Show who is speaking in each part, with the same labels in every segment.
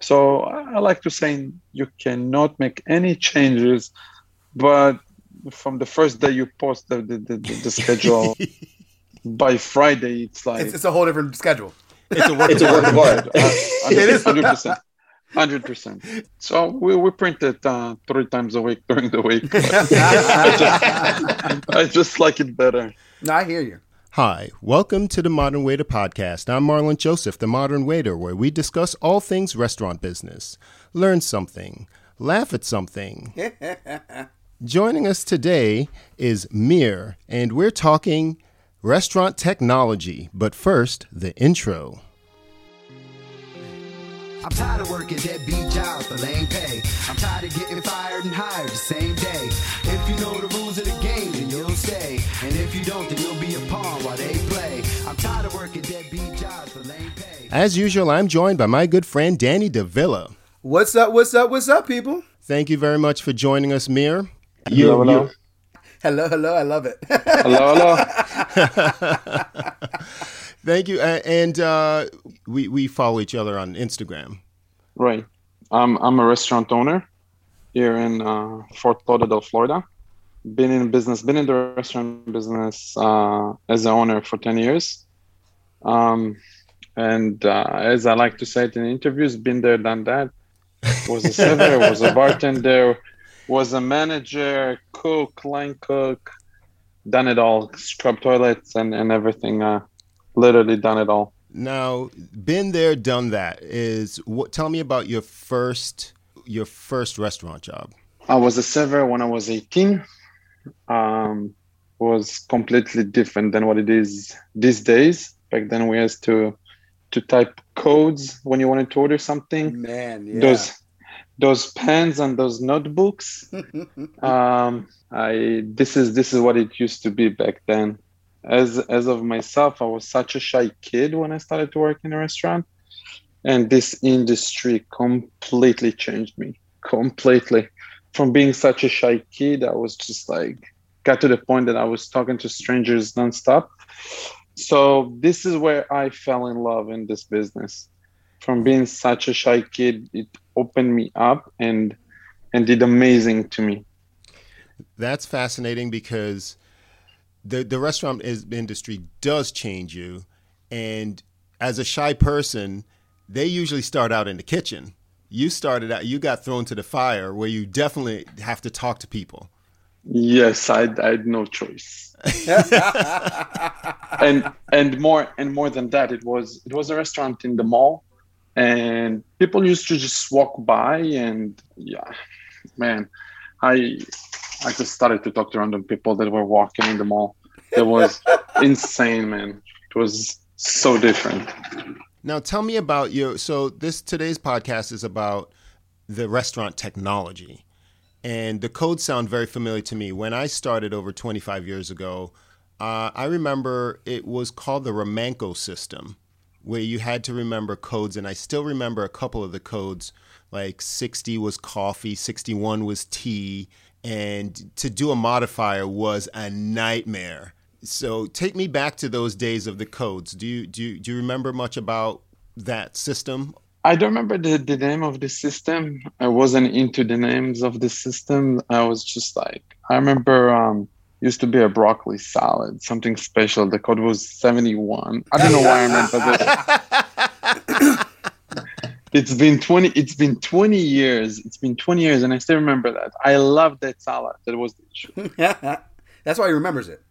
Speaker 1: So I like to say you cannot make any changes, but from the first day you post the the, the, the schedule, by Friday it's like
Speaker 2: It's, it's a whole different schedule.
Speaker 1: it's a work
Speaker 3: It's a work of art.
Speaker 1: It is hundred percent. Hundred percent. So we, we print it uh, three times a week during the week. I, just, I just like it better.
Speaker 2: No, I hear you.
Speaker 4: Hi, welcome to the Modern Waiter Podcast. I'm Marlon Joseph, the Modern Waiter, where we discuss all things restaurant business, learn something, laugh at something. Joining us today is Meir, and we're talking restaurant technology. But first, the intro.
Speaker 5: I'm tired of working deadbeat jobs for lame pay. I'm tired of getting fired and hired the same day. If you know the rules of the game, then you'll stay. And if you don't, then you'll be a pawn while they play. I'm tired of working deadbeat jobs for lame pay.
Speaker 4: As usual, I'm joined by my good friend Danny DeVilla.
Speaker 2: What's up? What's up? What's up, people?
Speaker 4: Thank you very much for joining us, Meir.
Speaker 1: Hello, hello.
Speaker 2: Hello, hello. I love it.
Speaker 1: Hello, hello.
Speaker 4: Thank you. Uh, and uh, we, we follow each other on Instagram.
Speaker 1: Right. Um, I'm a restaurant owner here in uh, Fort Lauderdale, Florida. Been in business, been in the restaurant business uh, as an owner for 10 years. Um, and uh, as I like to say it in interviews, been there, done that. Was a server, was a bartender, was a manager, cook, line cook, done it all, scrub toilets and, and everything. Uh, literally done it all.
Speaker 4: Now, been there, done that. Is what? Tell me about your first your first restaurant job.
Speaker 1: I was a server when I was 18. Um, was completely different than what it is these days. Back then, we had to to type codes when you wanted to order something.
Speaker 2: Man, yeah.
Speaker 1: Those those pens and those notebooks. um, I this is this is what it used to be back then. As as of myself, I was such a shy kid when I started to work in a restaurant, and this industry completely changed me. Completely, from being such a shy kid, I was just like got to the point that I was talking to strangers nonstop. So this is where I fell in love in this business. From being such a shy kid, it opened me up and and did amazing to me.
Speaker 4: That's fascinating because the the restaurant is, industry does change you, and as a shy person, they usually start out in the kitchen. You started out, you got thrown to the fire where you definitely have to talk to people.
Speaker 1: Yes, I, I had no choice. and and more and more than that, it was it was a restaurant in the mall, and people used to just walk by, and yeah, man, I I just started to talk to random people that were walking in the mall. It was insane, man. It was so different.
Speaker 4: Now, tell me about your. So, this today's podcast is about the restaurant technology, and the codes sound very familiar to me. When I started over 25 years ago, uh, I remember it was called the Remanco system, where you had to remember codes, and I still remember a couple of the codes. Like 60 was coffee, 61 was tea, and to do a modifier was a nightmare. So take me back to those days of the codes. Do you do you, do you remember much about that system?
Speaker 1: I don't remember the, the name of the system. I wasn't into the names of the system. I was just like I remember um used to be a broccoli salad, something special. The code was 71. I don't know why I remember this. it's been 20 it's been 20 years it's been 20 years and i still remember that i love that salad that was the issue Yeah.
Speaker 2: That's why he remembers it.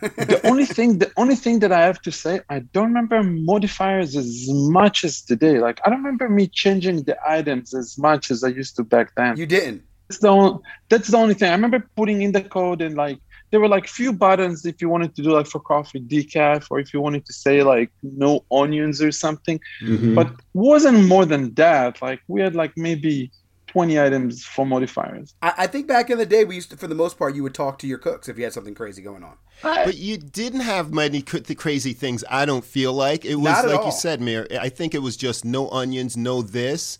Speaker 1: The only thing the only thing that i have to say i don't remember modifiers as much as today like i don't remember me changing the items as much as i used to back then.
Speaker 2: You didn't.
Speaker 1: that's the only, that's the only thing. I remember putting in the code and like there were like few buttons if you wanted to do like for coffee decaf or if you wanted to say like no onions or something.
Speaker 4: Mm-hmm.
Speaker 1: but wasn't more than that. Like we had like maybe 20 items for modifiers
Speaker 2: I, I think back in the day, we used to, for the most part, you would talk to your cooks if you had something crazy going on.
Speaker 4: But you didn't have many cr- the crazy things. I don't feel like it was
Speaker 2: Not at
Speaker 4: like
Speaker 2: all.
Speaker 4: you said, Meir, I think it was just no onions, no this.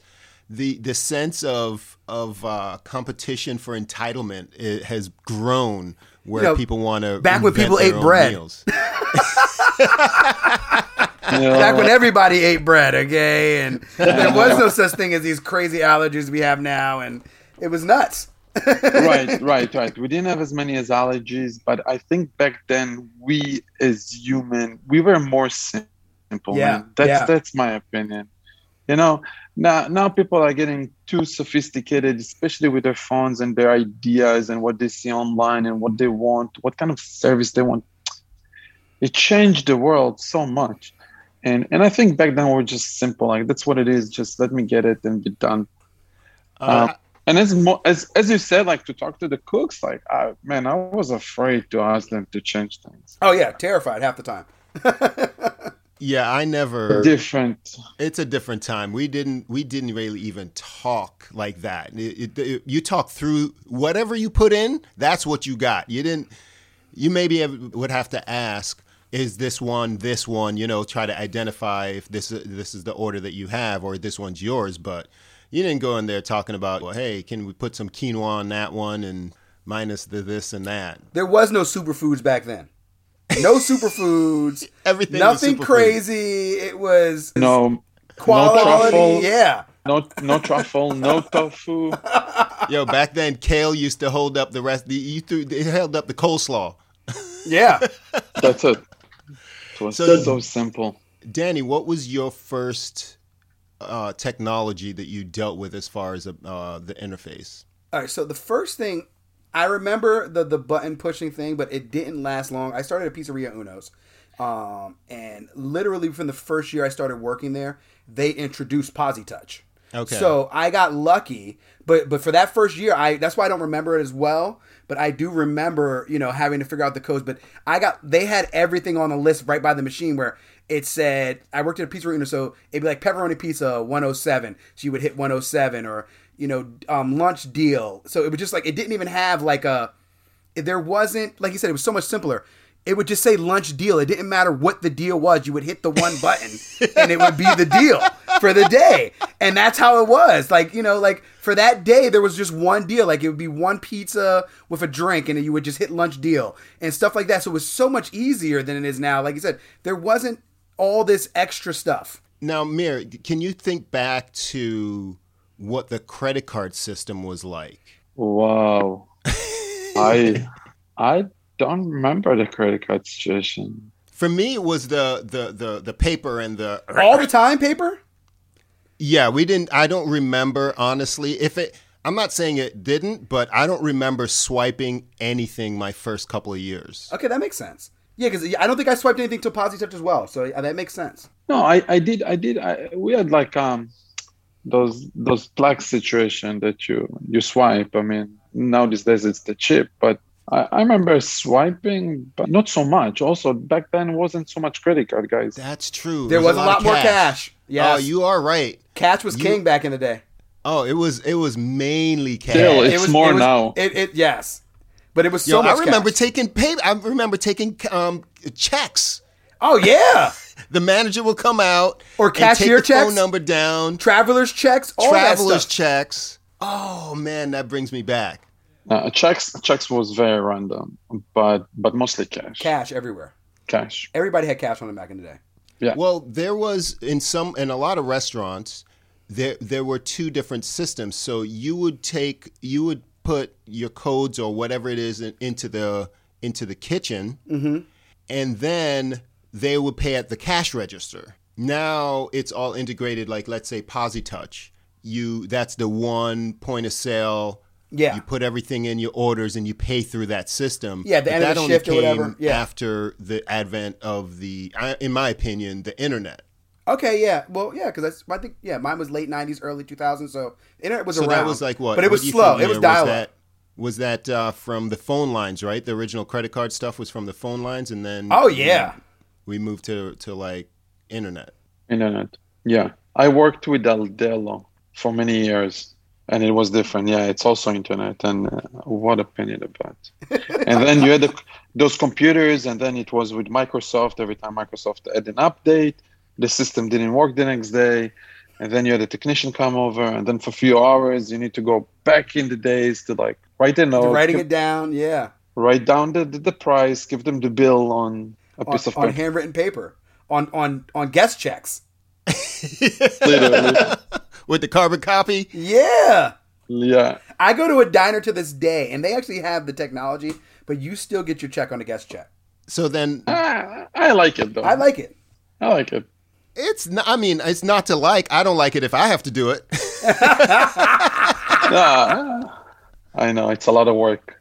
Speaker 4: The the sense of of uh, competition for entitlement it has grown where
Speaker 2: You know,
Speaker 4: people want to
Speaker 2: back when people ate bread. Back when everybody ate bread, okay, and there was no such thing as these crazy allergies we have now, and it was nuts.
Speaker 1: right right right we didn't have as many as allergies but i think back then we as human we were more simple
Speaker 2: Yeah,
Speaker 1: man. that's
Speaker 2: yeah.
Speaker 1: that's my opinion you know now now people are getting too sophisticated especially with their phones and their ideas and what they see online and what they want what kind of service they want it changed the world so much and and i think back then we we're just simple like that's what it is just let me get it and be done
Speaker 4: Uh,
Speaker 1: um, and as mo- as as you said, like to talk to the cooks, like I, man, I was afraid to ask them to change things.
Speaker 2: Oh yeah, terrified half the time.
Speaker 4: yeah, I never.
Speaker 1: Different.
Speaker 4: It's a different time. We didn't we didn't really even talk like that. It, it, it- you talk through whatever you put in. That's what you got. You didn't. You maybe have- would have to ask. Is this one this one? You know, try to identify if this this is the order that you have or this one's yours. But you didn't go in there talking about, well, hey, can we put some quinoa on that one and minus the this and that.
Speaker 2: There was no superfoods back then. No superfoods.
Speaker 4: Everything
Speaker 2: Nothing
Speaker 4: superfood.
Speaker 2: crazy. It was
Speaker 1: No,
Speaker 2: quality.
Speaker 1: truffle.
Speaker 2: yeah.
Speaker 1: no, no truffle, no tofu.
Speaker 4: Yo, back then, kale used to hold up the rest. The, you threw, it held up the coleslaw.
Speaker 2: Yeah.
Speaker 1: That's it. It was
Speaker 4: So-
Speaker 1: so, simple.
Speaker 4: Danny, what was your first uh, technology that you dealt with as far as uh, the interface?
Speaker 2: All right. So the first thing I remember the the button pushing thing, but it didn't last long. I started at Pizzeria Uno's, um, and literally from the first year I started working there, they introduced PosiTouch.
Speaker 4: Okay.
Speaker 2: So I got lucky, but but for that first year, I that's why I don't remember it as well. But I do remember, you know, having to figure out the codes. But I got they had everything on the list right by the machine where it said I worked at a pizzeria, Uno, so it'd be like pepperoni pizza 107. So you would hit 107 or you know um, lunch deal. So it was just like it didn't even have like a there wasn't like you said it was so much simpler. It would just say lunch deal. It didn't matter what the deal was. You would hit the one button and it would be the deal for the day. And that's how it was. Like you know like for that day there was just one deal. Like it would be one pizza with a drink and you would just hit lunch deal and stuff like that. So it was so much easier than it is now. Like you said there wasn't all this extra stuff.
Speaker 4: Now, Meir, can you think back to what the credit card system was like?
Speaker 1: Wow. I I don't remember the credit card situation.
Speaker 4: For me, it was the the the, the paper and the
Speaker 2: all the time paper
Speaker 4: Yeah, we didn't. I don't remember honestly. If it, I'm not saying it didn't, but I don't remember swiping anything my first couple of years.
Speaker 2: okay that makes sense yeah because i don't think i swiped anything to PosiTouch as well so that makes sense
Speaker 1: No, I, I did I did I, we had like um those those plaque situation that you you swipe. I mean now these days it's the chip, but I, I remember swiping, but not so much. Also back then wasn't so much credit card, guys.
Speaker 4: That's true.
Speaker 2: There
Speaker 4: There's
Speaker 2: was a lot
Speaker 4: of
Speaker 2: more cash. Yes.
Speaker 4: Oh, you are right.
Speaker 2: Cash was
Speaker 4: You-
Speaker 2: king back in the day.
Speaker 4: Oh, it was it was mainly cash.
Speaker 1: Still,
Speaker 2: It
Speaker 1: It's
Speaker 2: was,
Speaker 1: more
Speaker 2: it was-
Speaker 1: now.
Speaker 2: It, it yes, but it was
Speaker 4: Yo,
Speaker 2: so much.
Speaker 4: I remember
Speaker 2: cash.
Speaker 4: taking pay. I remember taking um, checks.
Speaker 2: oh yeah,
Speaker 4: The manager will come out
Speaker 2: Or
Speaker 4: and take
Speaker 2: cashier
Speaker 4: the
Speaker 2: checks?
Speaker 4: phone number down.
Speaker 2: travelers checks, all
Speaker 4: travelers
Speaker 2: that stuff.
Speaker 4: checks. Oh man, that brings me back.
Speaker 1: Uh, checks checks was very random, but but mostly cash.
Speaker 2: Cash everywhere.
Speaker 1: Cash.
Speaker 2: Everybody had cash on them back in the day.
Speaker 1: Yeah.
Speaker 4: Well, there was in some in a lot of restaurants there there were two different systems. So you would take you would put your codes or whatever it is in, into the into the kitchen,
Speaker 2: Mm-hmm.
Speaker 4: and then they would pay at the cash register. now it's all integrated. Like let's say PosiTouch, you that's the one point of sale.
Speaker 2: Yeah.
Speaker 4: you put everything in your orders and you pay through that system.
Speaker 2: Yeah, the
Speaker 4: But
Speaker 2: end of
Speaker 4: that
Speaker 2: the
Speaker 4: only
Speaker 2: shift or
Speaker 4: came
Speaker 2: whatever. Yeah.
Speaker 4: after the advent of the, in my opinion, the internet.
Speaker 2: Okay, yeah. Well, yeah, because that's I think yeah, mine was late '90s, early 2000s. So internet was
Speaker 4: So
Speaker 2: around.
Speaker 4: that was like what?
Speaker 2: But it was
Speaker 4: what do you
Speaker 2: slow. It was dial
Speaker 4: that,
Speaker 2: up.
Speaker 4: was that uh, from the phone lines, right? The original credit card stuff was from the phone lines, and then
Speaker 2: Oh yeah.
Speaker 4: We moved to to like internet.
Speaker 1: Internet. Yeah. I worked with Aldelo for many years and it was different. Yeah, it's also internet and uh, what a pain in the butt. and then you had the, those computers and then it was with Microsoft. Every time Microsoft had an update, the system didn't work the next day. And then you had a technician come over and then for a few hours you need to go back in the days to like write a note,
Speaker 2: Writing
Speaker 1: give-
Speaker 2: it down, yeah,
Speaker 1: write down the, the, the price, give them the bill on a
Speaker 2: on,
Speaker 1: piece of
Speaker 2: on
Speaker 1: paper.
Speaker 2: handwritten paper, on on on guest checks.
Speaker 1: Literally.
Speaker 4: with the carbon copy.
Speaker 2: Yeah.
Speaker 1: Yeah.
Speaker 2: I go to a diner to this day, and they actually have the technology, but you still get your check on a guest check.
Speaker 4: So then
Speaker 1: Ah, I like it though.
Speaker 2: I like it.
Speaker 1: I like it.
Speaker 4: it's not, I mean, it's not to like. I don't like it if I have to do it.
Speaker 1: I know it's a lot of work.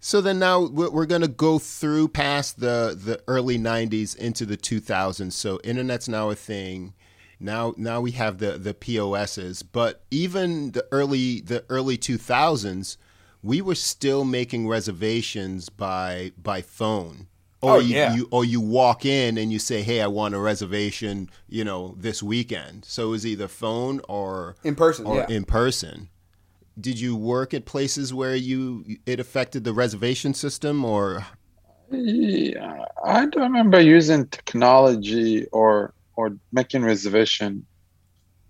Speaker 4: So then now we're going to go through past the the early 90s into the 2000s. So internet's now a thing. Now now we have the the POSs, but even the early the early 2000s, we were still making reservations by by phone. Or
Speaker 2: Oh,
Speaker 4: you,
Speaker 2: yeah.
Speaker 4: you or you walk in and you say, "Hey, I want a reservation, you know, this weekend." So it was either phone or
Speaker 2: In person,
Speaker 4: or
Speaker 2: yeah.
Speaker 4: in person. Did you work at places where you it affected the reservation system or
Speaker 1: Yeah, I don't remember using technology or or making reservation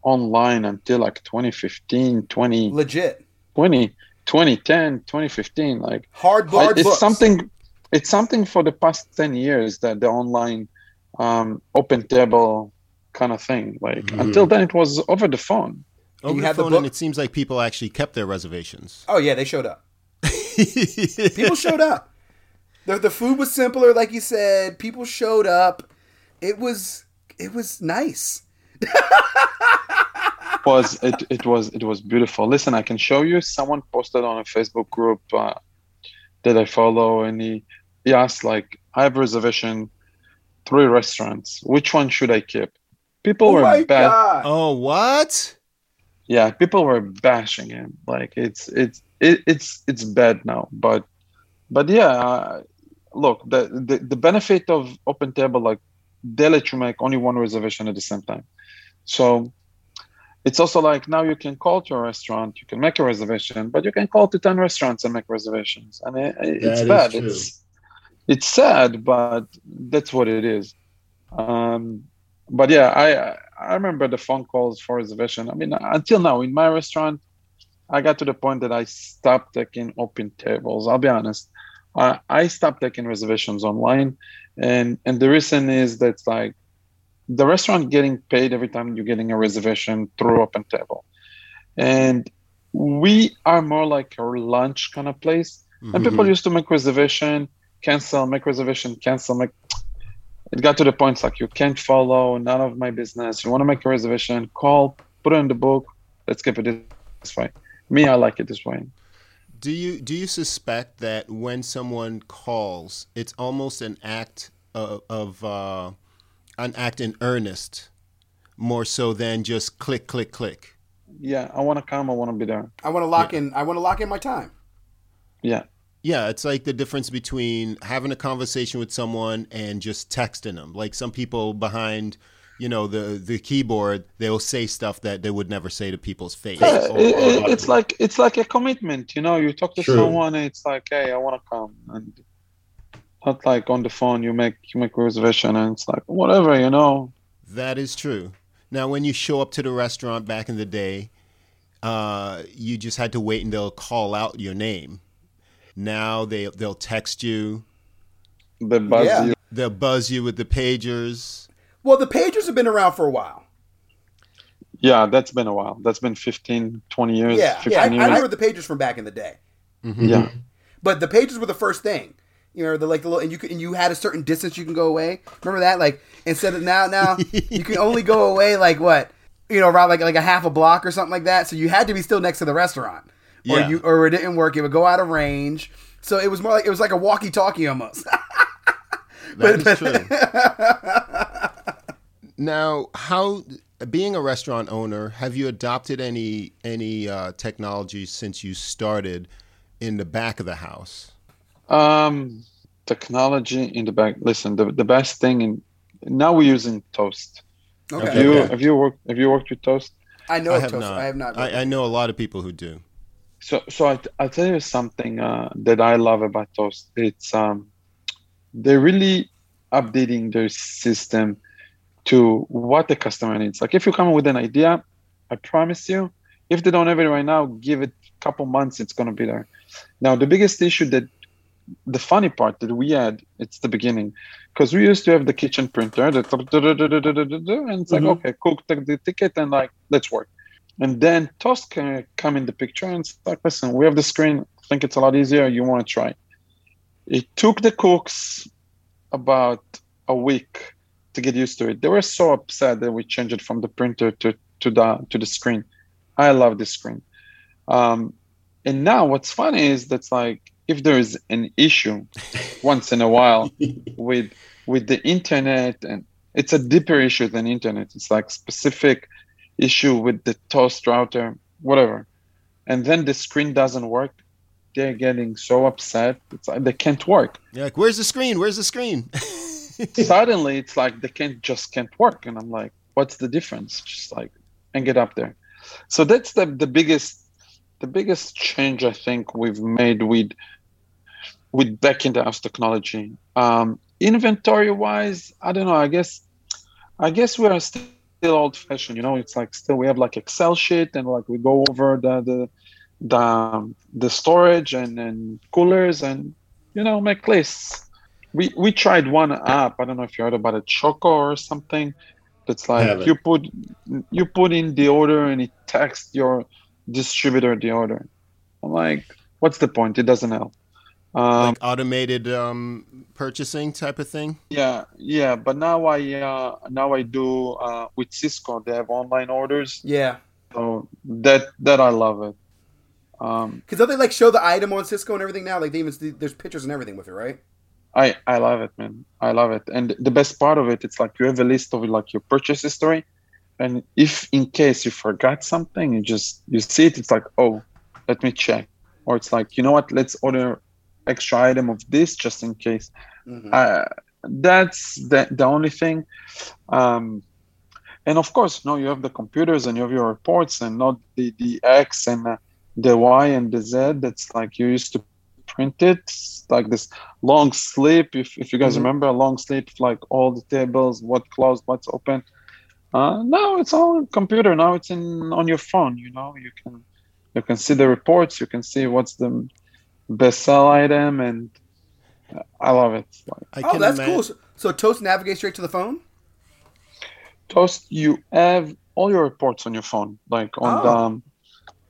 Speaker 1: online until like 2015, 20,
Speaker 2: Legit.
Speaker 1: 20, 2010, 2015. Like
Speaker 2: Hard
Speaker 1: I- it's
Speaker 2: books.
Speaker 1: something it's something for the past 10 years that the online um, OpenTable kind of thing. Like until then it was over the phone.
Speaker 2: You
Speaker 4: over the
Speaker 2: have the
Speaker 4: phone?
Speaker 2: book-
Speaker 4: and it seems like people actually kept their reservations.
Speaker 2: Oh yeah, they showed up. People showed up. The the food was simpler, like you said. People showed up. It was it was nice.
Speaker 1: was it, it was it was beautiful listen i can show you someone posted on a facebook group uh, that i follow and he, he asked like i have reservation three restaurants which one should i keep people
Speaker 2: Oh
Speaker 1: were
Speaker 2: my
Speaker 1: bad
Speaker 2: god!
Speaker 4: oh, what?
Speaker 1: Yeah people were bashing him. Like it's it's it, it's it's bad now. But but yeah uh, look the, the the benefit of OpenTable like they let you make only one reservation at the same time. So it's also like now you can call to a restaurant you can make a reservation but you can call to 10 restaurants and make reservations. And it, it's bad.
Speaker 4: true.
Speaker 1: it's it's sad but that's what it is. Um but yeah i i remember the phone calls for reservation i mean until now in my restaurant i got to the point that i stopped taking OpenTables. I'll be honest. I i stopped taking reservations online. And and the reason is that like the restaurant getting paid every time you're getting a reservation through OpenTable. And we are more like a lunch kind of place. And mm-hmm. people used to make reservation cancel make reservation cancel make it got to the point like you can't follow none of my business. You want to make a reservation? Call put it in the book. Let's keep it this way. Me i like it this way.
Speaker 4: Do you do you suspect that when someone calls, it's almost an act of, of uh, an act in earnest, more so than just click, click, click?
Speaker 1: yeah i want to come i want to be there.
Speaker 2: I want to lock in. I want to lock in my time.
Speaker 1: yeah
Speaker 4: Yeah, it's like the difference between having a conversation with someone and just texting them. Like some people behind, you know, the the keyboard, they'll say stuff that they would never say to people's face.
Speaker 1: Yeah,
Speaker 4: Or-
Speaker 1: it-
Speaker 4: or-
Speaker 1: it- it's like it's like a commitment you know you talk to
Speaker 3: True.
Speaker 1: someone and it's like hey i want to come and not like on the phone you make you make a reservation and it's like whatever you know
Speaker 4: That is true. Now, when you show up to the restaurant back in the day, uh, you just had to wait and they'll call out your name. Now they they'll text you,
Speaker 1: the buzz
Speaker 2: Yeah.
Speaker 1: you
Speaker 4: they'll buzz you with the pagers.
Speaker 2: Well, the pagers have been around for a while.
Speaker 1: yeah that's been a while that's been 15 20 years
Speaker 2: Yeah,
Speaker 1: 15
Speaker 2: yeah. I, I
Speaker 1: years
Speaker 2: remember the pagers from back in the day. Mm-hmm.
Speaker 1: yeah
Speaker 2: But the pagers were the first thing. You know, the like the little, and you could, and you had a certain distance you can go away. Remember that? Like instead of now, now you can only go away like what? You know, around like like a half a block or something like that. So you had to be still next to the restaurant, or
Speaker 4: Yeah.
Speaker 2: you or it didn't work. It would go out of range. So it was more like it was like a walkie-talkie almost.
Speaker 4: but, That is true. now, how being a restaurant owner, have you adopted any any uh, technology since you started in the back of the house?
Speaker 1: Um, technology in the back. Listen, the, the best thing in now we're using Toast. Have
Speaker 2: okay,
Speaker 1: you
Speaker 4: Okay.
Speaker 1: have you worked have you worked with Toast?
Speaker 2: I know
Speaker 4: I have
Speaker 2: Toast.
Speaker 4: not.
Speaker 2: I have not.
Speaker 4: I, I know a lot of people who do.
Speaker 1: So so I I'll tell you something uh, that I love about Toast. It's um they're really updating their system to what the customer needs. Like if you come with an idea, I promise you, if they don't have it right now, give it a couple months, it's gonna be there. Now the biggest issue that the funny part that we had, it's the beginning, because we used to have the kitchen printer that and it's like
Speaker 2: Mhm.
Speaker 1: okay, cook take the ticket and like let's work. And then Toast can come in the picture and like, listen, we have the screen. I think it's a lot easier. You want to try? It took the cooks about a week to get used to it. They were so upset that we changed it from the printer to to the to the screen. I love the screen. Um, and now what's funny is that's like if there is an issue once in a while with with the internet and it's a deeper issue than internet. It's like specific issue with the toast router, whatever. And then the screen doesn't work. They're getting so upset. It's like they can't work.
Speaker 4: Like, where's the screen? Where's the screen?
Speaker 1: Suddenly it's like they can't just can't work. And I'm like, what's the difference? Just like and get up there. So that's the the biggest the biggest change I think we've made with with back in the house technology. Um, inventory wise, I don't know. I guess I guess we are still old fashioned. You know, it's like still we have like Excel sheet and like we go over the the the, um, the storage and and coolers and you know make lists. We we tried one app. I don't know if you heard about it, Choco or something. That's like you put you put in the order and it texts your distributor the order. I'm like, what's the point? It doesn't help. Um,
Speaker 4: like automated um, purchasing type of thing?
Speaker 1: yeah, yeah. But now I uh, now I do uh, with Sysco. They have online orders,
Speaker 2: Yeah,
Speaker 1: so that that I love it. Um,
Speaker 2: because don't they like show the item on Sysco and everything now? Like they even there's pictures and everything with it, right?
Speaker 1: I I love it, man. I love it. And the best part of it, it's like you have a list of like your purchase history, and if in case you forgot something, you just you see it. It's like, oh, let me check, or it's like, you know what? Let's order extra item of this just in case.
Speaker 2: Mhm.
Speaker 1: uh, that's the, the only thing. Um, and of course no you have the computers and you have your reports and not the, the x and uh, the y and the z. That's like you used to print it. It's like this long slip if, if you guys
Speaker 2: Mhm.
Speaker 1: remember a long slip like all the tables what closed what's open. Uh, now it's all computer. Now it's in on your phone you know. You can you can see the reports. You can see what's the best sell item and i love it like,
Speaker 4: I
Speaker 2: Oh, that's
Speaker 4: imagine-
Speaker 2: cool. So, so Toast navigates straight to the phone.
Speaker 1: Toast, you have all your reports on your phone, like on
Speaker 2: Oh.
Speaker 1: the, um,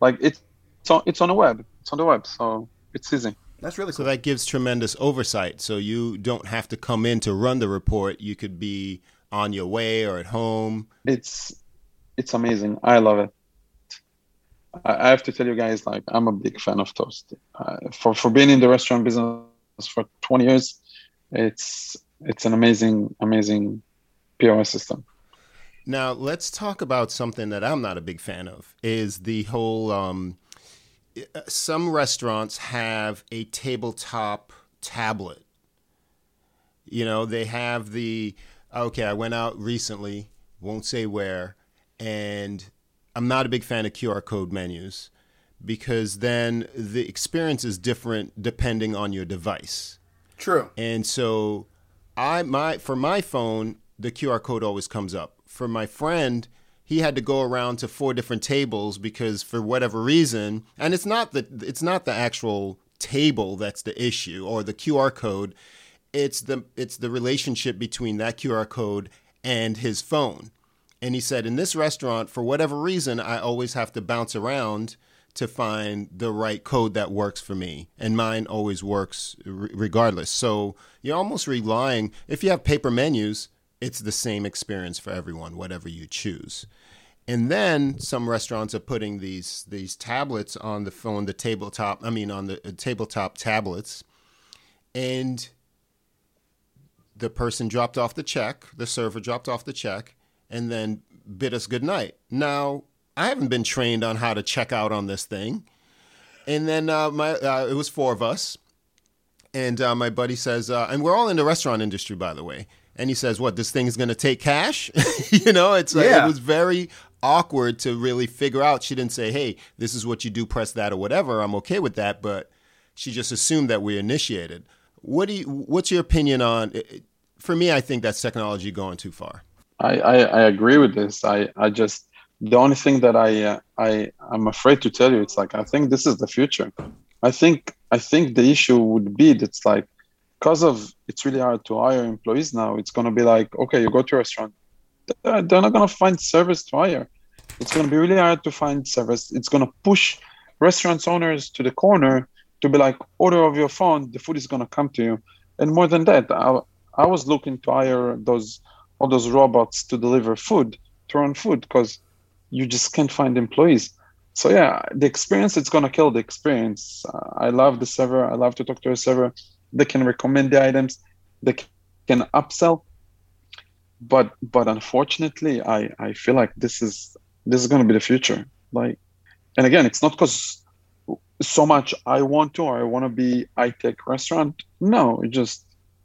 Speaker 1: like it's it's on it's on the web. It's on the web, so it's easy.
Speaker 2: That's really
Speaker 4: So
Speaker 2: cool.
Speaker 4: that gives tremendous oversight. So you don't have to come in to run the report. You could be on your way or at home.
Speaker 1: It's it's amazing. I love it. I, have to tell you guys, like I'm a big fan of Toast. Uh, for for being in the restaurant business for 20 years, it's it's an amazing amazing POS system.
Speaker 4: Now let's talk about something that I'm not a big fan of. Is the whole um, some restaurants have a tabletop tablet. You know, they have the okay. I went out recently, won't say where, and I'm not a big fan of QR code menus because then the experience is different depending on your device.
Speaker 2: True.
Speaker 4: And so I my for my phone, the QR code always comes up. For my friend, he had to go around to four different tables because for whatever reason, and it's not the it's not the actual table that's the issue or the QR code. It's the it's the relationship between that QR code and his phone. And he said, in this restaurant, for whatever reason, I always have to bounce around to find the right code that works for me, and mine always works regardless. So you're almost relying. If you have paper menus, it's the same experience for everyone, whatever you choose. And then some restaurants are putting these these tablets on the phone, the tabletop. I mean, on the uh, tabletop tablets, and the person dropped off the check. The server dropped off the check, and then bid us good night. Now I haven't been trained on how to check out on this thing, and then uh, my uh, it was four of us, and uh, my buddy says, uh, and we're all in the restaurant industry, by the way. And he says, "What? This thing is going to take cash?" you know, it's like,
Speaker 2: Yeah.
Speaker 4: it was very awkward to really figure out. She didn't say, "Hey, this is what you do. Press that or whatever." I'm okay with that, but she just assumed that we initiated. What do you? What's your opinion on? For me, I think that's technology going too far.
Speaker 1: I, I, I agree with this. I, I just the only thing that I uh, I I'm afraid to tell you it's like I think this is the future. I think I think the issue would be that's like because of it's really hard to hire employees now. It's gonna be like okay, you go to a restaurant, they're, they're not gonna find service to hire. It's gonna be really hard to find service. It's gonna push restaurants owners to the corner to be like order of your phone, the food is gonna come to you. And more than that, I, I was looking to hire those all those robots to deliver food, to run food, because you just can't find employees. So yeah, the experience it's gonna kill the experience. Uh, I love the server. I love to talk to a server. They can recommend the items. They can upsell. But but unfortunately, I I feel like this is this is gonna be the future. Like, and again, it's not because so much I want to or I want to be high tech restaurant. No, it just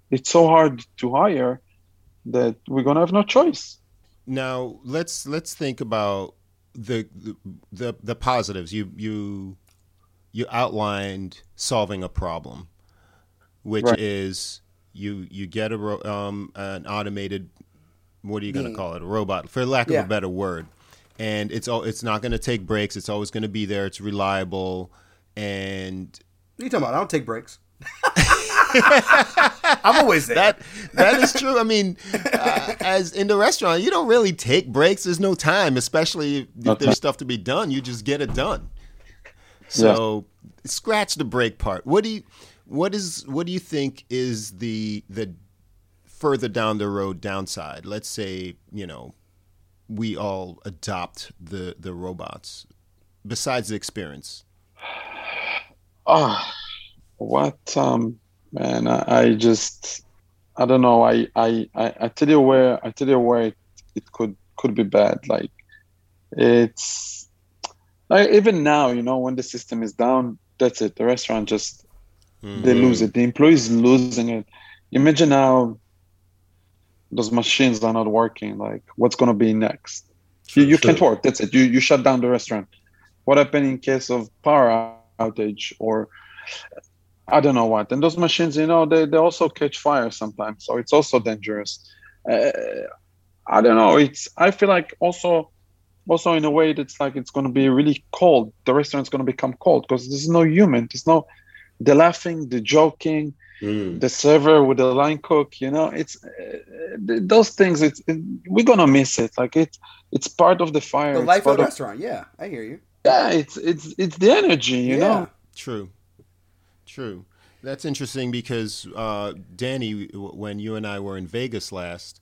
Speaker 1: it's so hard to hire that we're gonna have no choice.
Speaker 4: Now let's let's think about the the the positives. You you you outlined solving a problem, which
Speaker 1: Right.
Speaker 4: is you you get a ro- um, an automated what are you going to call it a robot for lack of
Speaker 2: Yeah.
Speaker 4: a better word, and it's all it's not going to take breaks. It's always going to be there. It's reliable, and
Speaker 2: What are you talking about? I don't take breaks. I'm always there.
Speaker 4: that that is true. I mean, uh, as in the restaurant, you don't really take breaks. There's no time, especially if
Speaker 1: Okay.
Speaker 4: there's stuff to be done. You just get it done. So scratch the break part. What do you what is what do you think is the the further down the road downside? Let's say you know we all adopt the the robots. Besides the experience,
Speaker 1: Ah, what um man, I, I just I don't know. I, I I tell you where I tell you where it, it could could be bad. Like it's like even now, you know, when the system is down, that's it. The restaurant just mm-hmm. they lose it. The employees losing it. Imagine now those machines are not working. Like what's gonna be next? you you can't work. That's it. You you shut down the restaurant. What happened in case of power outage or I don't know what. And those machines, you know, they, they also catch fire sometimes, so it's also dangerous. Uh, I don't know. It's I feel like also also in a way that's like it's going to be really cold. The restaurant's going to become cold because there's no human. There's no the laughing, the joking, the server with the line cook. You know, it's uh, those things. It's it, we're gonna miss it. Like it's it's part of the fire.
Speaker 2: the life of the restaurant. Yeah, I hear you.
Speaker 1: yeah, it's it's it's the energy. You
Speaker 2: Yeah.
Speaker 1: know.
Speaker 4: True, true. That's interesting because uh, Danny, when you and I were in Vegas last,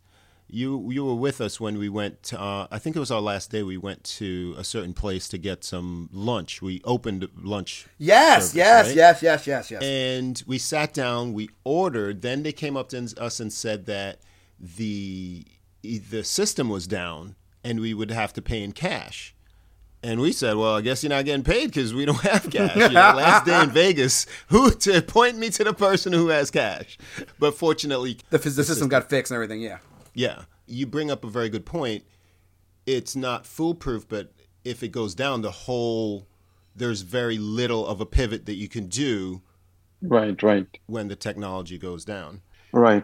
Speaker 4: you you were with us when we went. To, uh, I think it was our last day. We went to a certain place to get some lunch. We opened lunch.
Speaker 2: Yes,
Speaker 4: service,
Speaker 2: yes,
Speaker 4: right?
Speaker 2: yes, yes, yes, yes.
Speaker 4: And we sat down. We ordered. Then they came up to us and said that the the system was down and we would have to pay in cash. And we said, "Well, I guess you're not getting paid because we don't have cash." You know, last day in Vegas, who to point me to the person who has cash? But fortunately,
Speaker 2: the, the system got fixed and everything. Yeah.
Speaker 4: yeah, you bring up a very good point. It's not foolproof, but if it goes down, the whole there's very little of a pivot that you can do
Speaker 1: Right, right,
Speaker 4: when the technology goes down.
Speaker 1: right.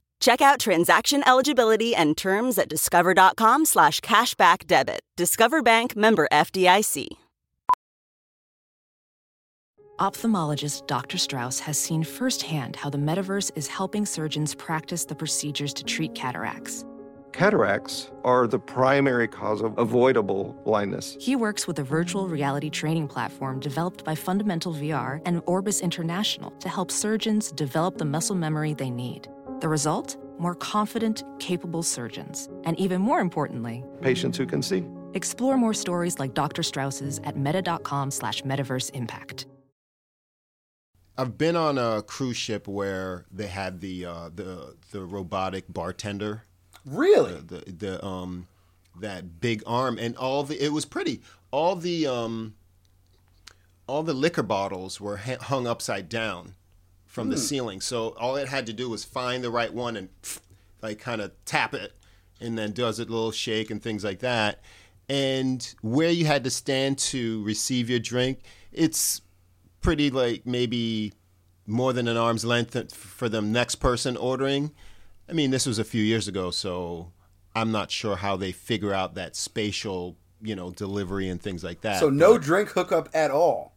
Speaker 3: Check out transaction eligibility and terms at discover.com slash cashback debit. Discover Bank member FDIC.
Speaker 6: Ophthalmologist Dr. Strauss has seen firsthand how the metaverse is helping surgeons practice the procedures to treat cataracts.
Speaker 7: Cataracts are the primary cause of avoidable blindness.
Speaker 6: He works with a virtual reality training platform developed by Fundamental VR and Orbis International to help surgeons develop the muscle memory they need. The result? More confident, capable surgeons. And even more importantly,
Speaker 7: Patients who can see.
Speaker 6: explore more stories like Dr. Strauss's at meta.com slash metaverse impact.
Speaker 4: I've been on a cruise ship where they had the uh, the the robotic bartender.
Speaker 2: Really?
Speaker 4: The, the the um that big arm and all the it was pretty. All the um all the liquor bottles were ha- hung upside down from the hmm. ceiling. So all it had to do was find the right one and like kind of tap it and then does a little shake and things like that. And where you had to stand to receive your drink, it's pretty like maybe more than an arm's length for the next person ordering. I mean, this was a few years ago, so I'm not sure how they figure out that spatial, you know, delivery and things like that.
Speaker 2: So no
Speaker 4: but-
Speaker 2: drink hookup at all.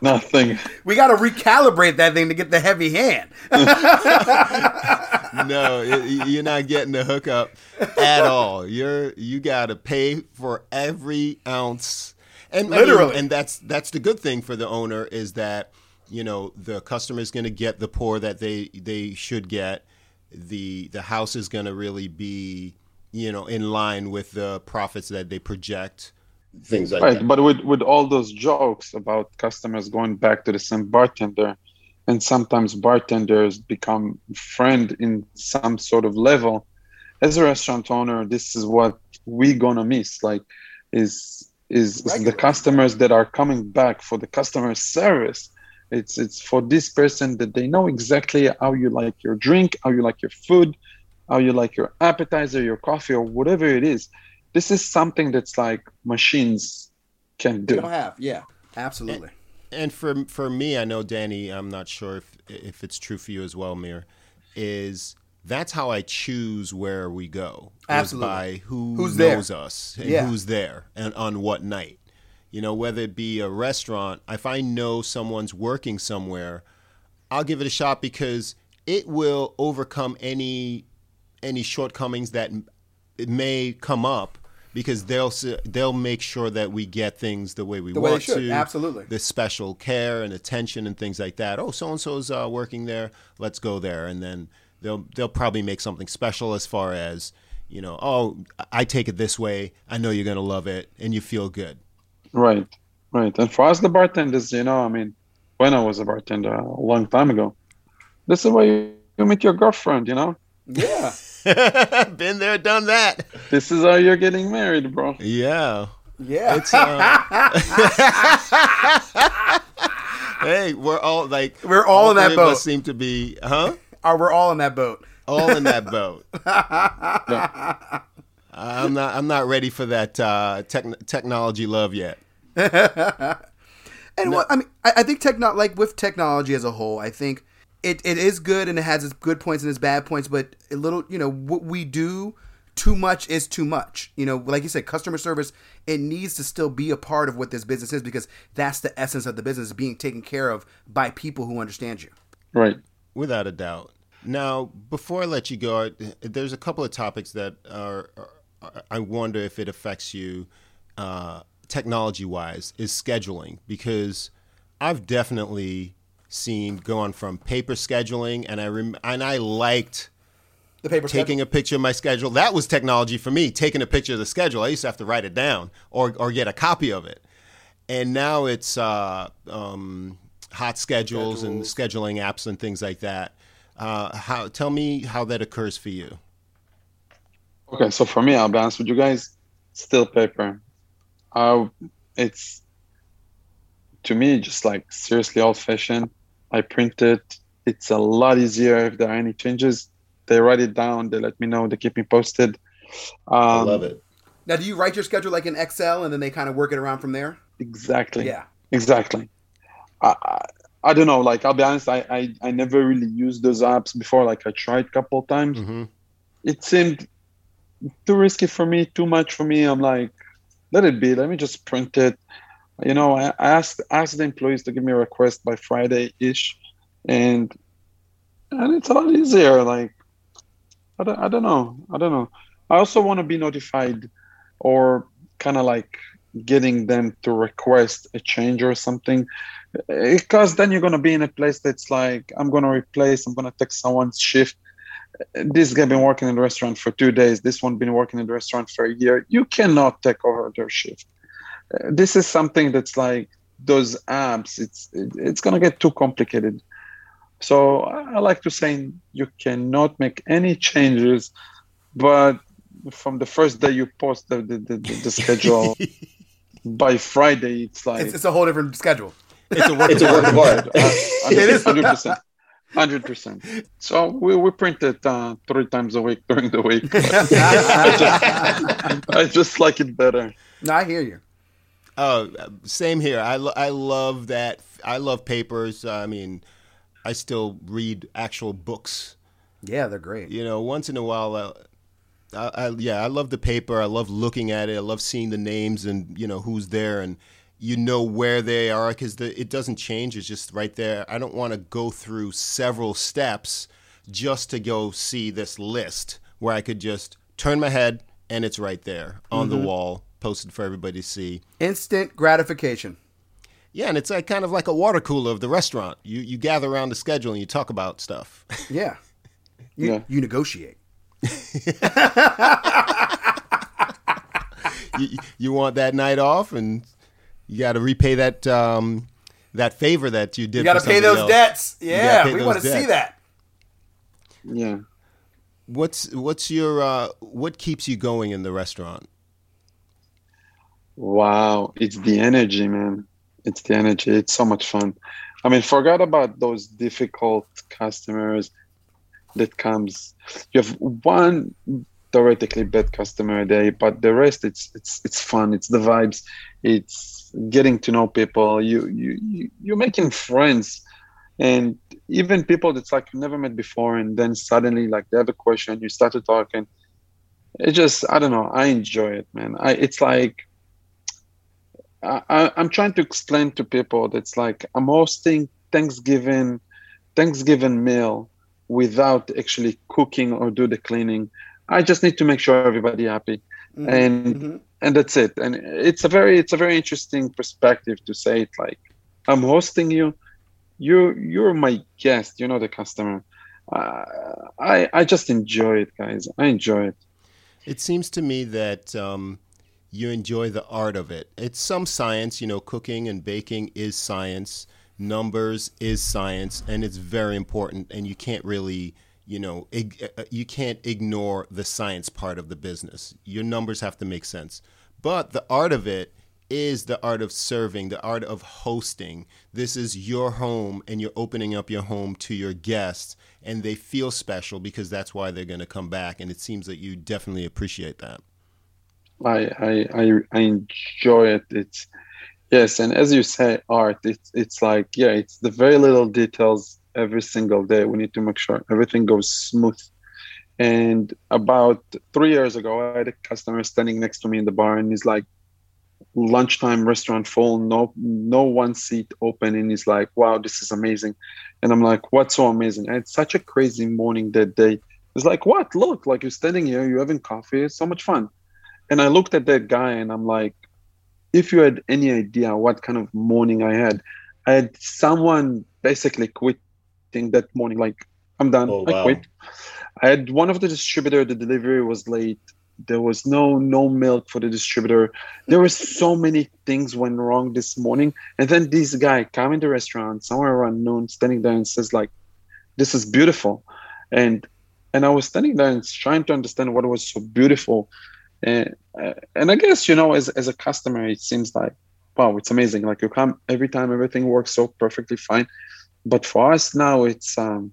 Speaker 1: Nothing.
Speaker 2: We got to recalibrate that thing to get the heavy hand.
Speaker 4: no, you're not getting the hookup at all. You're you got to pay for every ounce, and I mean,
Speaker 2: Literally.
Speaker 4: and that's that's the good thing for the owner is that you know the customer is going to get the pour that they they should get. The the house is going to really be you know in line with the profits that they project. Things like
Speaker 1: right
Speaker 4: that.
Speaker 1: but with with all those jokes about customers going back to the same bartender and sometimes bartenders become friend in some sort of level as a restaurant owner this is what we gonna miss like is is, is the customers that are coming back for the customer service. It's it's for this person that they know exactly how you like your drink how you like your food how you like your appetizer your coffee or whatever it is this is something that's like machines can
Speaker 2: We
Speaker 1: do.
Speaker 2: don't have. Yeah, absolutely.
Speaker 4: and for for me, I know Danny. I'm not sure if if it's true for you as well, Meir. Is that's how I choose where we go? is
Speaker 2: Absolutely.
Speaker 4: by who
Speaker 2: Who's there.
Speaker 4: knows us and
Speaker 2: Yeah.
Speaker 4: who's there and on what night. You know, whether it be a restaurant, if I know someone's working somewhere, I'll give it a shot because it will overcome any any shortcomings that it may come up because they'll they'll make sure that we get things the way we
Speaker 2: The way they
Speaker 4: want
Speaker 2: should,
Speaker 4: to
Speaker 2: absolutely.
Speaker 4: the special care and attention and things like that. Oh, so and so's uh, working there. Let's go there, and then they'll they'll probably make something special as far as you know. Oh, I take it this way. I know you're gonna love it, and you feel good.
Speaker 1: Right, right. And for us, the bartenders, you know, I mean, when I was a bartender a long time ago, this is where you, you meet your girlfriend, you know?
Speaker 2: Yeah.
Speaker 4: Been there, done that.
Speaker 1: This is how you're getting married, bro.
Speaker 4: Yeah.
Speaker 2: Yeah.
Speaker 4: It's uh, hey, we're all like
Speaker 2: We're all in that
Speaker 4: three of
Speaker 2: boat.
Speaker 4: Seem to be, huh?
Speaker 2: Are we're all in that boat?
Speaker 4: All in that boat. I'm not. I'm not ready for that uh, tech- technology love yet.
Speaker 2: And what I mean, I, I think techno like with technology as a whole, I think it, it is good and it has its good points and its bad points. But a little, you know, what we do too much is too much. You know, like you said, customer service it needs to still be a part of what this business is because that's the essence of the business being taken care of by people who understand you.
Speaker 1: Right.
Speaker 4: Without a doubt. Now, before I let you go, there's a couple of topics that are. are I wonder if it affects you, uh, technology-wise, is scheduling because I've definitely seen going from paper scheduling, and I rem- and I liked
Speaker 2: The paper
Speaker 4: taking a picture of my schedule. That was technology for me. Taking a picture of the schedule. I used to have to write it down or or get a copy of it. And now it's uh, um, HotSchedules, and scheduling apps and things like that. Uh, how? Tell me how that occurs for you.
Speaker 1: Okay, so for me, I'll be honest with you guys, still paper. Uh, it's to me just like seriously old fashioned. I print it. It's a lot easier if there are any changes. They write it down. They let me know. They keep me posted. Um, I love
Speaker 4: it.
Speaker 2: Now, do you write your schedule like in Excel and then they kind of work it around from there?
Speaker 1: Exactly.
Speaker 2: Yeah.
Speaker 1: Exactly. I, I- I don't know. Like I'll be honest, I I, I never really used those apps before. Like I tried a couple times.
Speaker 4: Mm-hmm.
Speaker 1: It seemed too risky for me, too much for me. I'm like, let it be. Let me just print it. You know, I asked asked the employees to give me a request by Friday ish, and and it's a lot easier. Like I don't, I don't know. I don't know. I also want to be notified or kind of like getting them to request a change or something eh, because then you're going to be in a place that's like i'm going to replace i'm going to take someone's shift this guy been working in the restaurant for two days this one been working in the restaurant for a year you cannot take over their shift this is something that's like those apps it's it's going to get too complicated so i like to say you cannot make any changes but from the first day you post the the, the, the schedule by Friday it's like
Speaker 2: It's, it's a whole different schedule.
Speaker 4: It's a work
Speaker 8: It's a work of art.
Speaker 1: it is hundred percent. Hundred percent. So we, we print it uh, three times a week during the week. I, just, I just like it better.
Speaker 2: No, I hear you.
Speaker 4: Oh, same here. I, lo- I love that. I love papers. I mean, I still read actual books.
Speaker 2: Yeah, they're great.
Speaker 4: You know, once in a while, uh, I, I, yeah, I love the paper. I love looking at it. I love seeing the names and you know who's there and you know where they are because the, it doesn't change. It's just right there. I don't want to go through several steps just to go see this list where I could just turn my head and it's right there on the wall, posted for everybody to see.
Speaker 2: Instant gratification.
Speaker 4: Yeah, and it's like kind of like a water cooler of the restaurant. You you gather around the schedule and you talk about stuff.
Speaker 2: Yeah. You,
Speaker 1: Yeah.
Speaker 2: you negotiate.
Speaker 4: you, you want that night off, and you got to repay that um, that favor that you did.
Speaker 2: You got to pay those
Speaker 4: else.
Speaker 2: debts. Yeah, we want to see that.
Speaker 1: Yeah.
Speaker 4: What's what's your uh, what keeps you going in the restaurant?
Speaker 1: Wow, it's the energy, man. It's the energy. It's so much fun. I mean, forget about those difficult customers that comes. You have one theoretically bad customer a day, but the rest it's it's it's fun. It's the vibes. It's getting to know people. You you you- you're making friends, and even people that's like you never met before, and then suddenly like they have a question, you start to talk, and it just I don't know. I enjoy it, man. I it's like I, I- I'm trying to explain to people that's like I'm hosting Thanksgiving Thanksgiving meal without actually cooking or do the cleaning. I just need to make sure everybody happy, and and that's it. And it's a very it's a very interesting perspective to say it like I'm hosting you, you you're my guest, you're not a customer. Uh, I I just enjoy it, guys. I enjoy it.
Speaker 4: It seems to me that um, you enjoy the art of it. It's some science, you know, cooking and baking is science, numbers is science, and it's very important. And you can't really, you know, ig- uh, you can't ignore the science part of the business. Your numbers have to make sense. But the art of it is the art of serving, the art of hosting. This is your home, and you're opening up your home to your guests, and they feel special because that's why they're going to come back. And it seems that you definitely appreciate that.
Speaker 1: I, I I I enjoy it. It's yes, and as you say, art. It's it's like yeah, it's the very little details every single day. We need to make sure everything goes smooth. And about three years ago, I had a customer standing next to me in the bar, and he's like, lunchtime restaurant full, no no one seat open, and he's like, wow, this is amazing. And I'm like, what's so amazing? And it's such a crazy morning that day. It's like, what? Look, like you're standing here, you're having coffee, it's so much fun. And I looked at that guy and I'm like, if you had any idea what kind of morning I had, I had someone basically quitting that morning. Like, I'm done.
Speaker 8: Oh,
Speaker 1: I
Speaker 8: wow.
Speaker 1: quit. I had one of the distributor, the delivery was late. There was no no milk for the distributor. There was so many things went wrong this morning. And then this guy come in the restaurant somewhere around noon, standing there and says like, "This is beautiful," and and I was standing there and trying to understand what was so beautiful. And uh, and I guess you know, as as a customer, it seems like, wow, it's amazing. Like you come every time, everything works so perfectly fine. But for us now, it's um,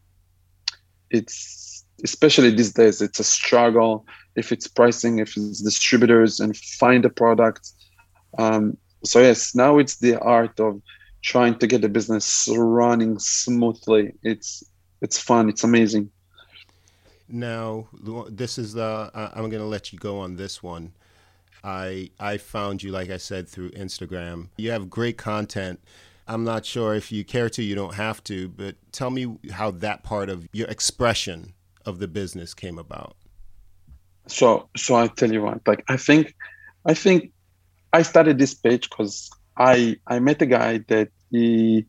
Speaker 1: it's especially these days, it's a struggle. If it's pricing, if it's distributors, and find the products. Um, so yes, now it's the art of trying to get the business running smoothly. It's it's fun. It's amazing.
Speaker 4: Now, this is the. I'm going to let you go on this one. I I found you, like I said, through Instagram. You have great content. I'm not sure if you care to, you don't have to, but tell me how that part of your expression of the business came about.
Speaker 1: So, so I tell you what, like I think, I think I started this page because I I met a guy that he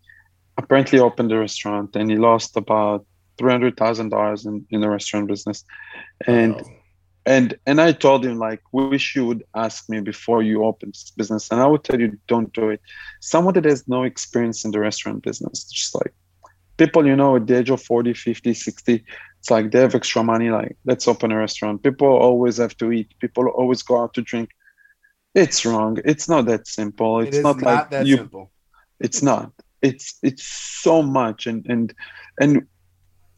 Speaker 1: apparently opened a restaurant and he lost about three hundred thousand dollars in in the restaurant business, and. Wow. and and I told him like, wish you would ask me before you open this business, and I would tell you don't do it. Someone that has no experience in the restaurant business, just like people you know at the age of 40 50 60 it's like they have extra money like let's open a restaurant. People always have to eat. People always go out to drink. It's wrong. It's not that simple. It's
Speaker 2: it
Speaker 1: not,
Speaker 2: not
Speaker 1: like
Speaker 2: that
Speaker 1: you
Speaker 2: simple.
Speaker 1: it's not. It's it's so much. And and and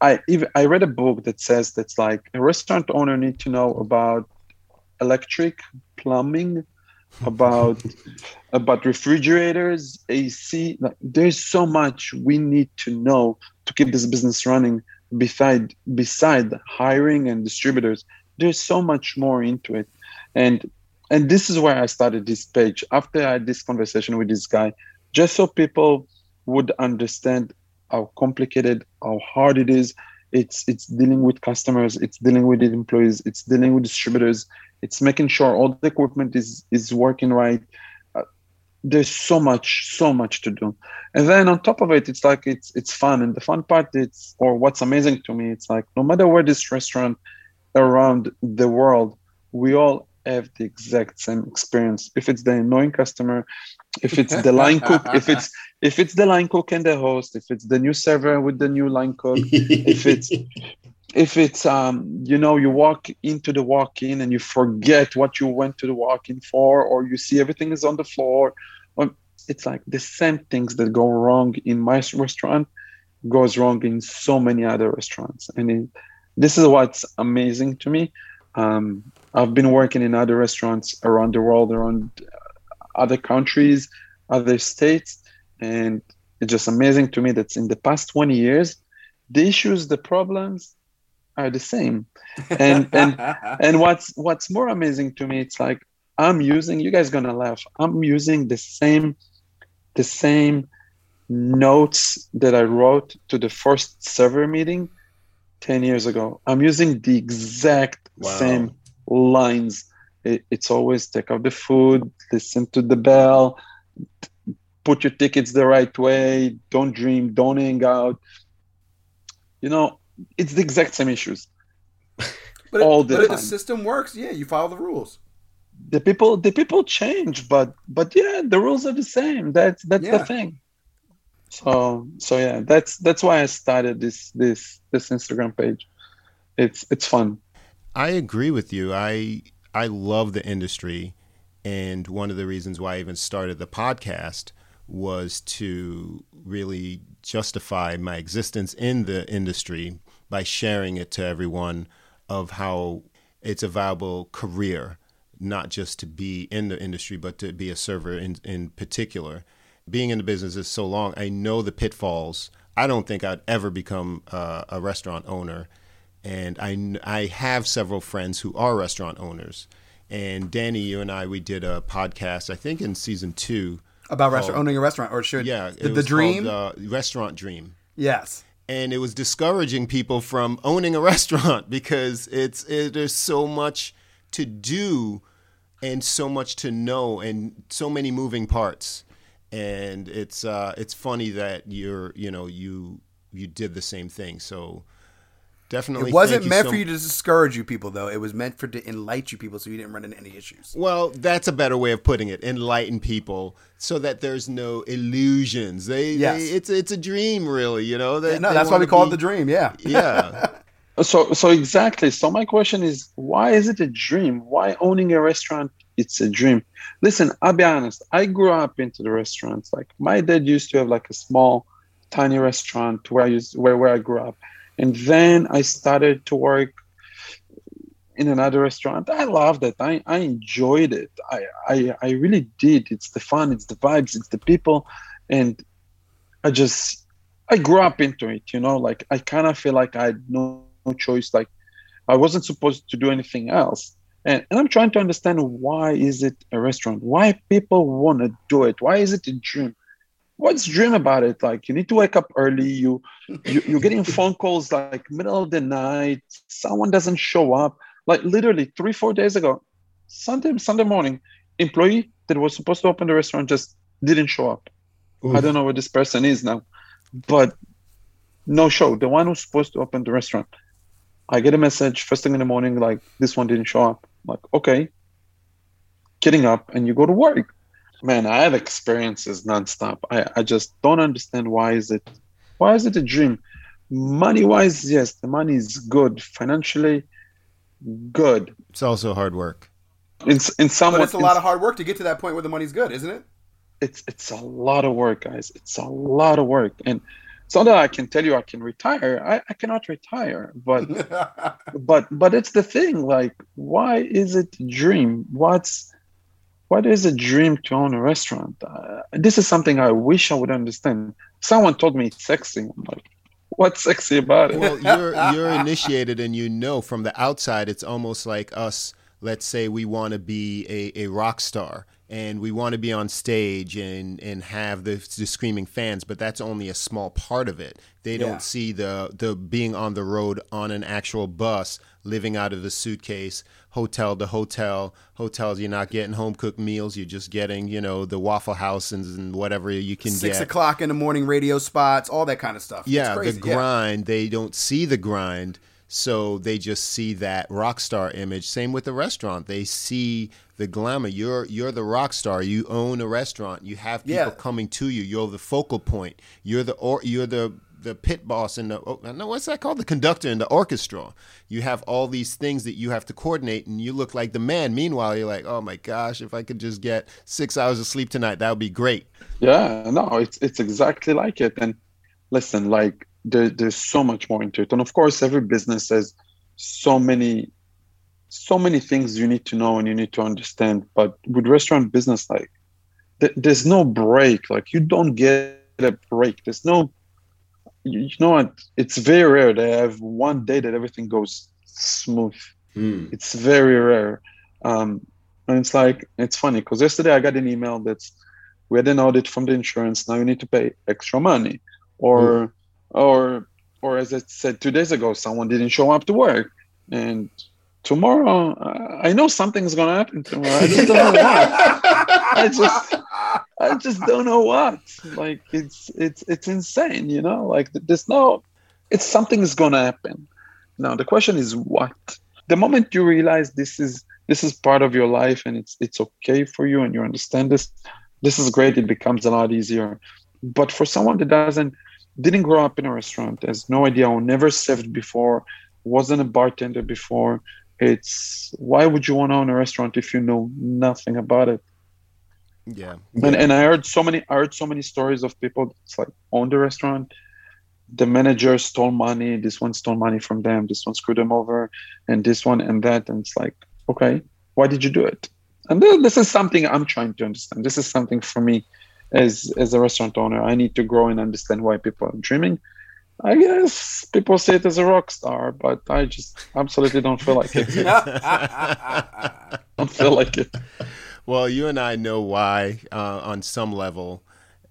Speaker 1: I even I read a book that says that's like a restaurant owner need to know about electric, plumbing, about about refrigerators, AC. Like, there's so much we need to know to keep this business running. Beside beside hiring and distributors, there's so much more into it, and and this is where I started this page after I had this conversation with this guy, just so people would understand how complicated, how hard it is. It's it's dealing with customers, it's dealing with employees, it's dealing with distributors, it's making sure all the equipment is is working right. Uh, there's so much, so much to do, and then on top of it, it's like it's it's fun. And the fun part, it's or what's amazing to me, it's like no matter where this restaurant around the world, we all have the exact same experience. If it's the annoying customer, if it's the line cook if it's if it's the line cook and the host if it's the new server with the new line cook if it's if it's um you know you walk into the walk-in and you forget what you went to the walk-in for or you see everything is on the floor um, it's like the same things that go wrong in my restaurant goes wrong in so many other restaurants and it, this is what's amazing to me um, i've been working in other restaurants around the world around uh, other countries, other states, and it's just amazing to me that in the past 20 years, the issues, the problems are the same. And and and what's what's more amazing to me, it's like I'm using. You guys gonna laugh. I'm using the same the same notes that I wrote to the first server meeting 10 years ago. I'm using the exact wow. same lines it, it's always take out the food, listen to the bell, put your tickets the right way, don't dream, don't hang out. You know, it's the exact same issues.
Speaker 2: But all the but time. the system works, yeah, you follow the rules.
Speaker 1: The people the people change, but but yeah, the rules are the same. That's that's yeah. the thing. So so yeah, that's that's why I started this this this Instagram page. It's it's fun.
Speaker 4: I agree with you. I I love the industry. And one of the reasons why I even started the podcast was to really justify my existence in the industry by sharing it to everyone of how it's a viable career, not just to be in the industry, but to be a server in, in particular. Being in the business is so long, I know the pitfalls. I don't think I'd ever become uh, a restaurant owner and I, I have several friends who are restaurant owners. And Danny, you and I, we did a podcast, I think in season two.
Speaker 2: About restaurant, owning a restaurant, or should
Speaker 4: yeah,
Speaker 2: the, the dream,
Speaker 4: called, uh, restaurant dream.
Speaker 2: Yes,
Speaker 4: and it was discouraging people from owning a restaurant because it's it, there's so much to do and so much to know and so many moving parts and it's uh, it's funny that you're you know you you did the same thing so definitely.
Speaker 2: It wasn't meant so for you to discourage you people, though. It was meant for to enlighten you people, so you didn't run into any issues.
Speaker 4: Well, that's a better way of putting it. Enlighten people so that there's no illusions. They, yes. They, it's it's a dream, really. You know.
Speaker 2: They, yeah, no, that's why we call be, it the dream. Yeah.
Speaker 4: Yeah.
Speaker 1: so so exactly. So my question is, why is it a dream? Why owning a restaurant? It's a dream. Listen, I'll be honest. I grew up into the restaurants. Like my dad used to have like a small, tiny restaurant where I used where where I grew up and then I started to work in another restaurant. I loved it. I, I enjoyed it. I, I I really did. It's the fun, it's the vibes, it's the people. And I just I grew up into it, you know, like I kind of feel like I had no, no choice. Like I wasn't supposed to do anything else. And, and I'm trying to understand why is it a restaurant? Why people want to do it? Why is it a dream? What's dream about it? Like you need to wake up early. You, you you're getting phone calls like middle of the night. Someone doesn't show up. Like literally three four days ago, Sunday Sunday morning, employee that was supposed to open the restaurant just didn't show up. Oof. I don't know where this person is now, but no show. The one who's supposed to open the restaurant. I get a message first thing in the morning, like this one didn't show up. I'm like, okay. Getting up and you go to work. Man, I have experiences nonstop. I, I just don't understand why is it why is it a dream? Money wise, yes, the money is good. Financially, good.
Speaker 4: It's also hard work.
Speaker 1: In in some
Speaker 2: But it's a lot of hard work to get to that point where the money's good, isn't it?
Speaker 1: It's it's a lot of work, guys. It's a lot of work. And it's not that I can tell you I can retire. I, I cannot retire, but but but it's the thing. Like, why is it a dream? What's what is a dream to own a restaurant? Uh, this is something I wish I would understand. Someone told me it's sexy. I'm like, what's sexy about it?
Speaker 4: Well, you're you're initiated, and you know from the outside, it's almost like us. Let's say we want to be a, a rock star and we want to be on stage and and have the, the screaming fans but that's only a small part of it they yeah. don't see the the being on the road on an actual bus living out of a suitcase hotel to hotel hotels you're not getting home cooked meals you're just getting you know the waffle houses and whatever you can
Speaker 2: Six
Speaker 4: get
Speaker 2: six o'clock in the morning radio spots all that kind of stuff
Speaker 4: yeah the grind yeah. they don't see the grind so they just see that rock star image. Same with the restaurant. They see the glamour. You're you're the rock star. You own a restaurant. You have people yeah. coming to you. You're the focal point. You're the or you're the the pit boss and the oh, no what's that called? The conductor in the orchestra. You have all these things that you have to coordinate and you look like the man. Meanwhile you're like oh my gosh if i could just get six hours of sleep tonight that would be great.
Speaker 1: Yeah no it's it's exactly like it. And listen like there, there's so much more into it. And of course every business has so many so many things you need to know and you need to understand. But with restaurant business like th- there's no break. Like you don't get a break. There's no you, you know what it's very rare they have one day that everything goes smooth mm. it's very rare um, and it's like it's funny because yesterday i got an email that's we had an audit from the insurance now you need to pay extra money or mm or or as I said two days ago, someone didn't show up to work, and tomorrow uh, I know something's gonna happen tomorrow. I just don't know what. I just I just don't know what. Like it's it's it's insane, you know. Like there's no, it's something's gonna happen. Now the question is what. The moment you realize this is this is part of your life and it's it's okay for you and you understand this, this is great. It becomes a lot easier. But for someone that doesn't didn't grow up in a restaurant, has no idea, or never served before, wasn't a bartender before. It's why would you want to own a restaurant if you know nothing about it?
Speaker 4: Yeah.
Speaker 1: And, and I heard so many I heard so many stories of people it's like owned the restaurant. The manager stole money, this one stole money from them, this one screwed them over, and this one and that. And it's like, okay, why did you do it? And this is something I'm trying to understand. This is something for me as as a restaurant owner, I need to grow and understand why people are dreaming. I guess people see it as a rock star, but I just absolutely don't feel like it. don't feel like it.
Speaker 4: Well, you and I know why uh, on some level,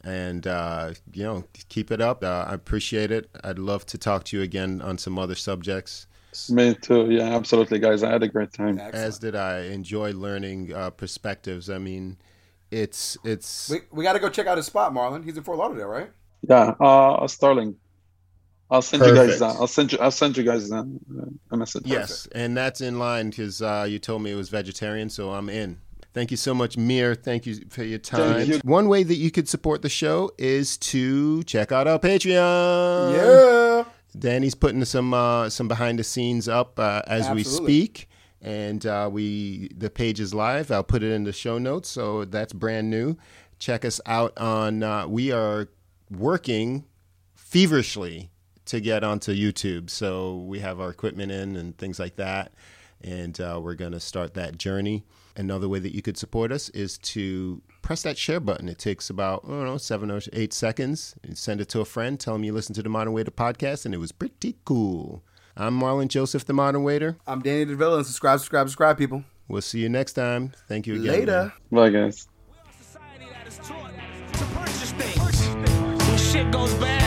Speaker 4: and uh, you know, keep it up. Uh, I appreciate it. I'd love to talk to you again on some other subjects.
Speaker 1: Me too. Yeah, absolutely, guys. I had a great time.
Speaker 4: Excellent. As did I. Enjoy learning uh, perspectives. I mean it's it's
Speaker 2: we, we got to go check out his spot, Marlon. He's in Fort Lauderdale, right?
Speaker 1: Yeah, uh, Sterling. I'll send Perfect. you guys. Uh, I'll send you. I'll send you guys uh, a message.
Speaker 4: Yes, Perfect. and that's in line because uh, you told me it was vegetarian, so I'm in. Thank you so much, Meir. Thank you for your time. You. One way that you could support the show is to check out our Patreon.
Speaker 2: Yeah.
Speaker 4: Danny's putting some uh, some behind the scenes up uh, as Absolutely. we speak and uh, we the page is live. I'll put it in the show notes, so that's brand new. Check us out on. Uh, we are working feverishly to get onto YouTube, so we have our equipment in and things like that, and uh, we're going to start that journey. Another way that you could support us is to press that share button. It takes about, I don't know, seven or eight seconds. And send it to a friend. Tell them you listen to the Modern Waiter podcast, and it was pretty cool. I'm Marlon Joseph, the Modern Waiter.
Speaker 2: I'm Danny DeVilla, and subscribe, subscribe, subscribe, people.
Speaker 4: We'll see you next time. Thank you again.
Speaker 2: Later.
Speaker 9: Bye, guys.
Speaker 10: When shit goes bad.